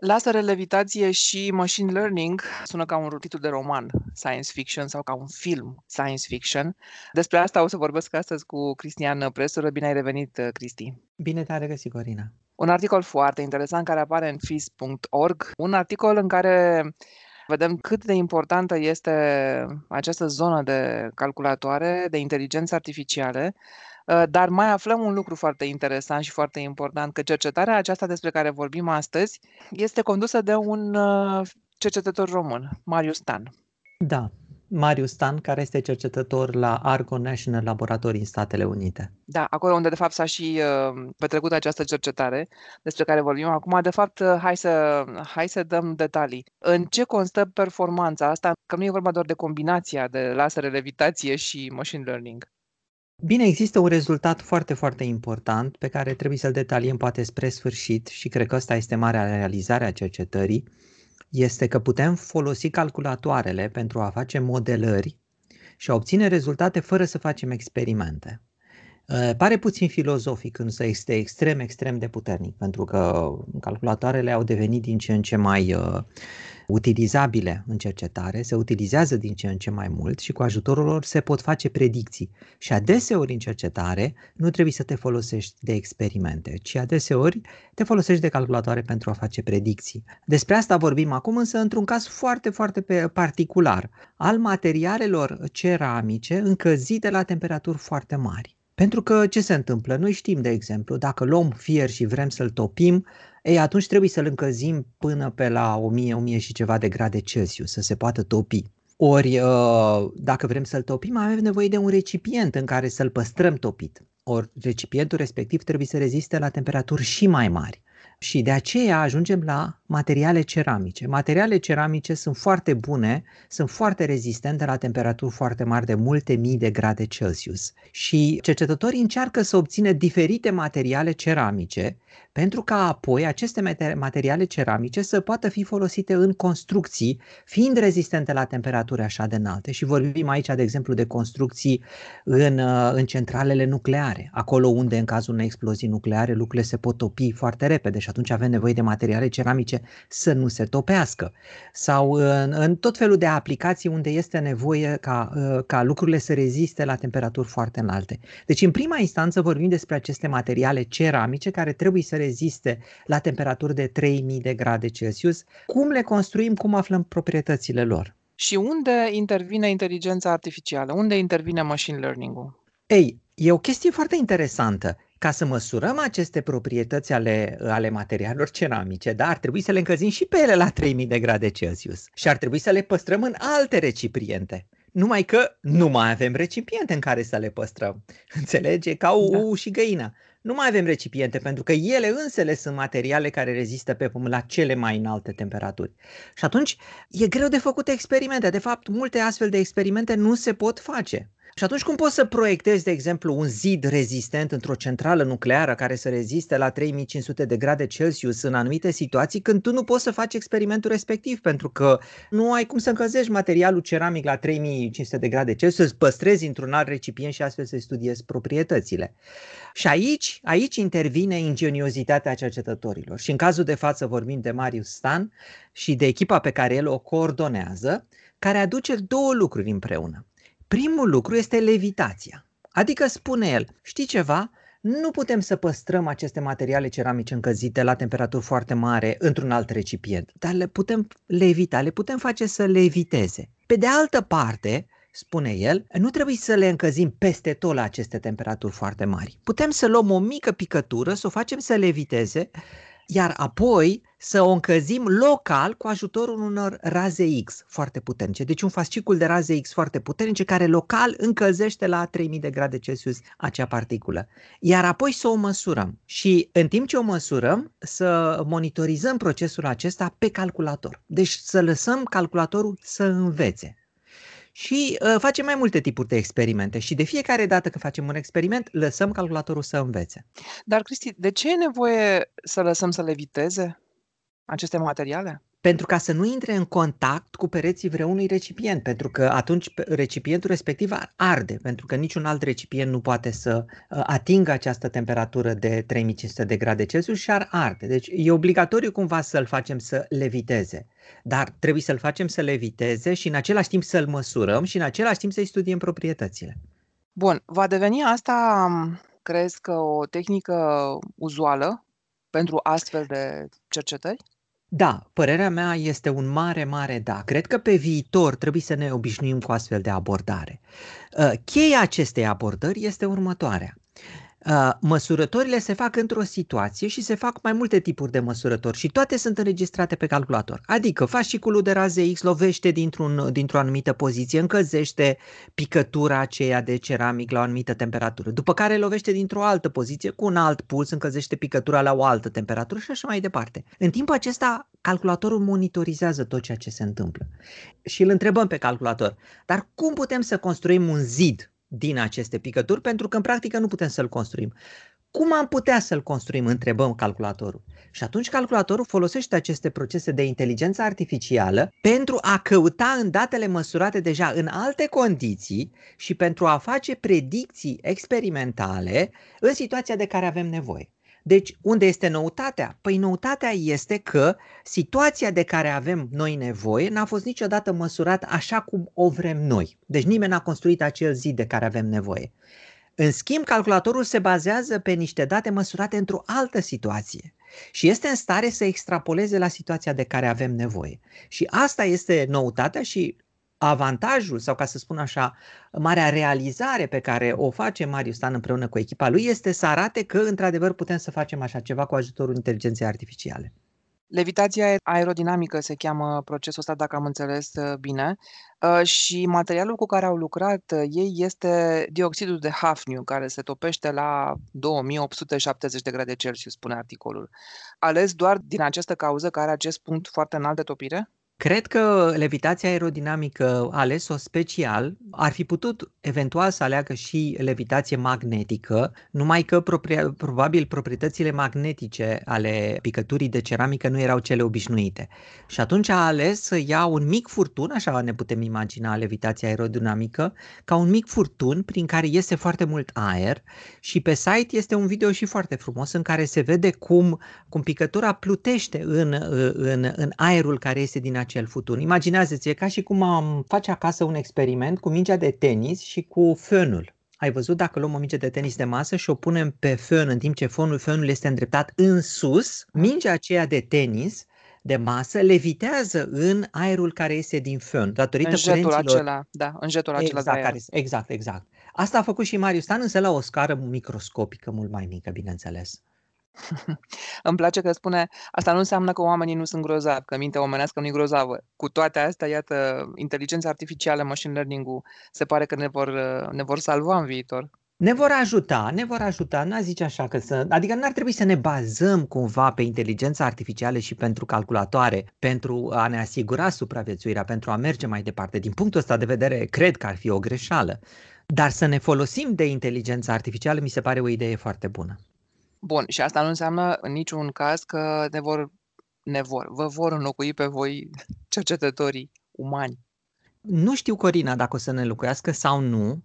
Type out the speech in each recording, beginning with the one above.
Laserele, levitație și machine learning sună ca un titlu de roman science fiction sau ca un film science fiction. Despre asta o să vorbesc astăzi cu Cristian Presură. Bine ai revenit, Cristi! Bine te-am regăsit, Corina! Un articol foarte interesant care apare în FIS.org, un articol în care vedem cât de importantă este această zonă de calculatoare, de inteligență artificiale, ă, dar mai aflăm un lucru foarte interesant și foarte important, că cercetarea aceasta despre care vorbim astăzi este condusă de un ă, cercetător român, Marius Stan. Da, Marius Stan, care este cercetător la Argo National Laboratory în Statele Unite. Da, acolo unde de fapt s-a și uh, petrecut această cercetare despre care vorbim acum. De fapt, uh, hai să, hai să dăm detalii. În ce constă performanța asta? Că nu e vorba doar de combinația de lasere, levitație și machine learning. Bine, există un rezultat foarte, foarte important pe care trebuie să-l detaliem poate spre sfârșit și cred că asta este marea realizare a cercetării este că putem folosi calculatoarele pentru a face modelări și a obține rezultate fără să facem experimente. Uh, pare puțin filozofic, însă este extrem, extrem de puternic, pentru că calculatoarele au devenit din ce în ce mai uh, utilizabile în cercetare, se utilizează din ce în ce mai mult și cu ajutorul lor se pot face predicții. Și adeseori în cercetare nu trebuie să te folosești de experimente, ci adeseori te folosești de calculatoare pentru a face predicții. Despre asta vorbim acum, însă într-un caz foarte, foarte particular, al materialelor ceramice încăzite la temperaturi foarte mari. Pentru că ce se întâmplă? Noi știm, de exemplu, dacă luăm fier și vrem să-l topim, ei, atunci trebuie să-l încălzim până pe la 1000, 1000 și ceva de grade Celsius, să se poată topi. Ori, uh, dacă vrem să-l topim, avem nevoie de un recipient în care să-l păstrăm topit. Ori recipientul respectiv trebuie să reziste la temperaturi și mai mari. Și de aceea ajungem la materiale ceramice. Materiale ceramice sunt foarte bune, sunt foarte rezistente la temperaturi foarte mari de multe mii de grade Celsius. Și cercetătorii încearcă să obțină diferite materiale ceramice pentru ca apoi aceste materiale ceramice să poată fi folosite în construcții, fiind rezistente la temperaturi așa de înalte. Și vorbim aici, de exemplu, de construcții în, uh, în centralele nucleare, acolo unde, în cazul unei explozii nucleare, lucrurile se pot topi foarte repede și atunci avem nevoie de materiale ceramice să nu se topească. Sau în, în tot felul de aplicații unde este nevoie ca, uh, ca lucrurile să reziste la temperaturi foarte înalte. Deci, în prima instanță, vorbim despre aceste materiale ceramice care trebuie să reziste la temperaturi de 3000 de grade Celsius. Cum le construim, cum aflăm proprietățile lor? Și unde intervine inteligența artificială? Unde intervine machine learning-ul? Ei, e o chestie foarte interesantă. Ca să măsurăm aceste proprietăți ale, ale materialelor ceramice, da, ar trebui să le încălzim și pe ele la 3000 de grade Celsius și ar trebui să le păstrăm în alte recipiente. Numai că nu mai avem recipiente în care să le păstrăm. Înțelege? Ca o da. și găina nu mai avem recipiente pentru că ele însele sunt materiale care rezistă pe pământ la cele mai înalte temperaturi. Și atunci e greu de făcut experimente. De fapt, multe astfel de experimente nu se pot face. Și atunci cum poți să proiectezi, de exemplu, un zid rezistent într-o centrală nucleară care să reziste la 3500 de grade Celsius în anumite situații când tu nu poți să faci experimentul respectiv pentru că nu ai cum să încălzești materialul ceramic la 3500 de grade Celsius, păstrezi într-un alt recipient și astfel să studiezi proprietățile. Și aici, aici intervine ingeniozitatea cercetătorilor. Și în cazul de față vorbim de Marius Stan și de echipa pe care el o coordonează, care aduce două lucruri împreună. Primul lucru este levitația. Adică spune el, știi ceva? Nu putem să păstrăm aceste materiale ceramice încălzite la temperaturi foarte mare într-un alt recipient, dar le putem levita, le putem face să leviteze. Pe de altă parte, spune el, nu trebuie să le încălzim peste tot la aceste temperaturi foarte mari. Putem să luăm o mică picătură, să o facem să leviteze iar apoi să o încălzim local cu ajutorul unor raze X foarte puternice. Deci un fascicul de raze X foarte puternice care local încălzește la 3000 de grade Celsius acea particulă. Iar apoi să o măsurăm și în timp ce o măsurăm să monitorizăm procesul acesta pe calculator. Deci să lăsăm calculatorul să învețe și uh, facem mai multe tipuri de experimente și de fiecare dată când facem un experiment, lăsăm calculatorul să învețe. Dar, Cristi, de ce e nevoie să lăsăm să le viteze aceste materiale? Pentru ca să nu intre în contact cu pereții vreunui recipient, pentru că atunci recipientul respectiv arde, pentru că niciun alt recipient nu poate să uh, atingă această temperatură de 3500 de grade Celsius și ar arde. Deci e obligatoriu cumva să-l facem să leviteze, dar trebuie să-l facem să leviteze și în același timp să-l măsurăm și în același timp să-i studiem proprietățile. Bun, va deveni asta, crezi că o tehnică uzuală pentru astfel de cercetări? Da, părerea mea este un mare, mare da. Cred că pe viitor trebuie să ne obișnuim cu astfel de abordare. Uh, cheia acestei abordări este următoarea. Uh, măsurătorile se fac într-o situație și se fac mai multe tipuri de măsurători și toate sunt înregistrate pe calculator. Adică fasciculul de raze X lovește dintr-un, dintr-o anumită poziție, încălzește picătura aceea de ceramic la o anumită temperatură, după care lovește dintr-o altă poziție cu un alt puls, încălzește picătura la o altă temperatură și așa mai departe. În timpul acesta, calculatorul monitorizează tot ceea ce se întâmplă și îl întrebăm pe calculator, dar cum putem să construim un zid din aceste picături, pentru că în practică nu putem să-l construim. Cum am putea să-l construim? Întrebăm calculatorul. Și atunci calculatorul folosește aceste procese de inteligență artificială pentru a căuta în datele măsurate deja în alte condiții și pentru a face predicții experimentale în situația de care avem nevoie. Deci, unde este noutatea? Păi noutatea este că situația de care avem noi nevoie n-a fost niciodată măsurată așa cum o vrem noi. Deci nimeni n-a construit acel zid de care avem nevoie. În schimb, calculatorul se bazează pe niște date măsurate într-o altă situație și este în stare să extrapoleze la situația de care avem nevoie. Și asta este noutatea și avantajul sau, ca să spun așa, marea realizare pe care o face Marius Stan împreună cu echipa lui este să arate că, într-adevăr, putem să facem așa ceva cu ajutorul inteligenței artificiale. Levitația aerodinamică se cheamă procesul ăsta, dacă am înțeles uh, bine, uh, și materialul cu care au lucrat uh, ei este dioxidul de hafniu, care se topește la 2870 de grade Celsius, spune articolul. Ales doar din această cauză care are acest punct foarte înalt de topire? Cred că levitația aerodinamică ales-o special ar fi putut eventual să aleagă și levitație magnetică, numai că propria, probabil proprietățile magnetice ale picăturii de ceramică nu erau cele obișnuite. Și atunci a ales să ia un mic furtun, așa ne putem imagina levitația aerodinamică, ca un mic furtun prin care iese foarte mult aer și pe site este un video și foarte frumos în care se vede cum, cum picătura plutește în, în, în aerul care iese din acel futun. Imaginează-ți, e ca și cum am face acasă un experiment cu mingea de tenis și cu fönul. Ai văzut dacă luăm o minge de tenis de masă și o punem pe fân în timp ce fonul fönul este îndreptat în sus, mingea aceea de tenis de masă levitează în aerul care iese din fân, datorită în jetul curenților. acela, da, în jetul acela exact, de care, exact, exact. Asta a făcut și Marius Stan, însă la o scară microscopică mult mai mică, bineînțeles. Îmi place că spune, asta nu înseamnă că oamenii nu sunt grozavi, că mintea omenească nu e grozavă. Cu toate astea, iată, inteligența artificială, machine learning-ul, se pare că ne vor, ne vor salva în viitor. Ne vor ajuta, ne vor ajuta, n-a zice așa că să, adică n-ar trebui să ne bazăm cumva pe inteligența artificială și pentru calculatoare, pentru a ne asigura supraviețuirea, pentru a merge mai departe. Din punctul ăsta de vedere, cred că ar fi o greșeală. Dar să ne folosim de inteligența artificială mi se pare o idee foarte bună. Bun, și asta nu înseamnă în niciun caz că ne vor, ne vor, vă vor înlocui pe voi cercetătorii umani. Nu știu, Corina, dacă o să ne locuiască sau nu,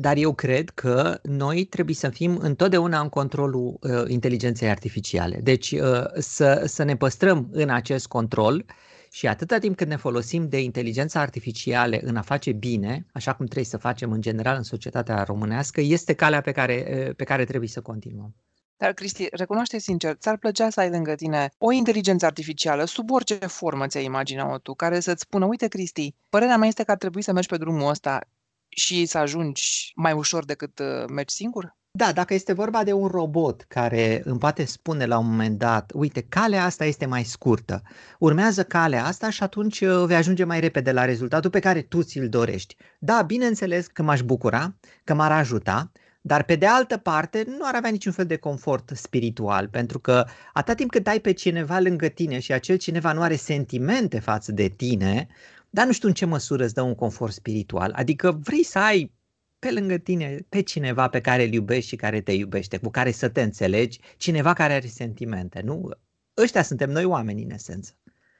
dar eu cred că noi trebuie să fim întotdeauna în controlul uh, inteligenței artificiale. Deci uh, să, să ne păstrăm în acest control și atâta timp cât ne folosim de inteligența artificială în a face bine, așa cum trebuie să facem în general în societatea românească, este calea pe care, uh, pe care trebuie să continuăm. Dar, Cristi, recunoaște sincer, ți-ar plăcea să ai lângă tine o inteligență artificială, sub orice formă ți-ai imagina-o tu, care să-ți spună, uite, Cristi, părerea mea este că ar trebui să mergi pe drumul ăsta și să ajungi mai ușor decât uh, mergi singur? Da, dacă este vorba de un robot care îmi poate spune la un moment dat, uite, calea asta este mai scurtă, urmează calea asta și atunci uh, vei ajunge mai repede la rezultatul pe care tu ți-l dorești. Da, bineînțeles că m-aș bucura, că m-ar ajuta, dar pe de altă parte nu ar avea niciun fel de confort spiritual, pentru că atât timp cât ai pe cineva lângă tine și acel cineva nu are sentimente față de tine, dar nu știu în ce măsură îți dă un confort spiritual. Adică vrei să ai pe lângă tine pe cineva pe care îl iubești și care te iubește, cu care să te înțelegi, cineva care are sentimente, nu? Ăștia suntem noi oameni în esență.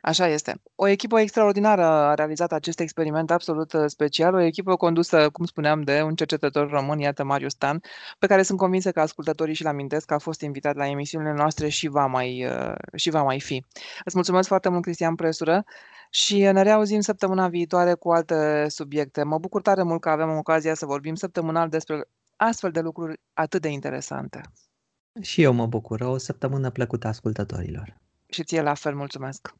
Așa este. O echipă extraordinară a realizat acest experiment absolut uh, special, o echipă condusă, cum spuneam, de un cercetător român, iată Marius Stan, pe care sunt convinsă că ascultătorii și-l amintesc că a fost invitat la emisiunile noastre și va mai, uh, și va mai fi. Îți mulțumesc foarte mult, Cristian Presură, și ne reauzim săptămâna viitoare cu alte subiecte. Mă bucur tare mult că avem ocazia să vorbim săptămânal despre astfel de lucruri atât de interesante. Și eu mă bucur. O săptămână plăcută ascultătorilor. Și ție la fel, mulțumesc.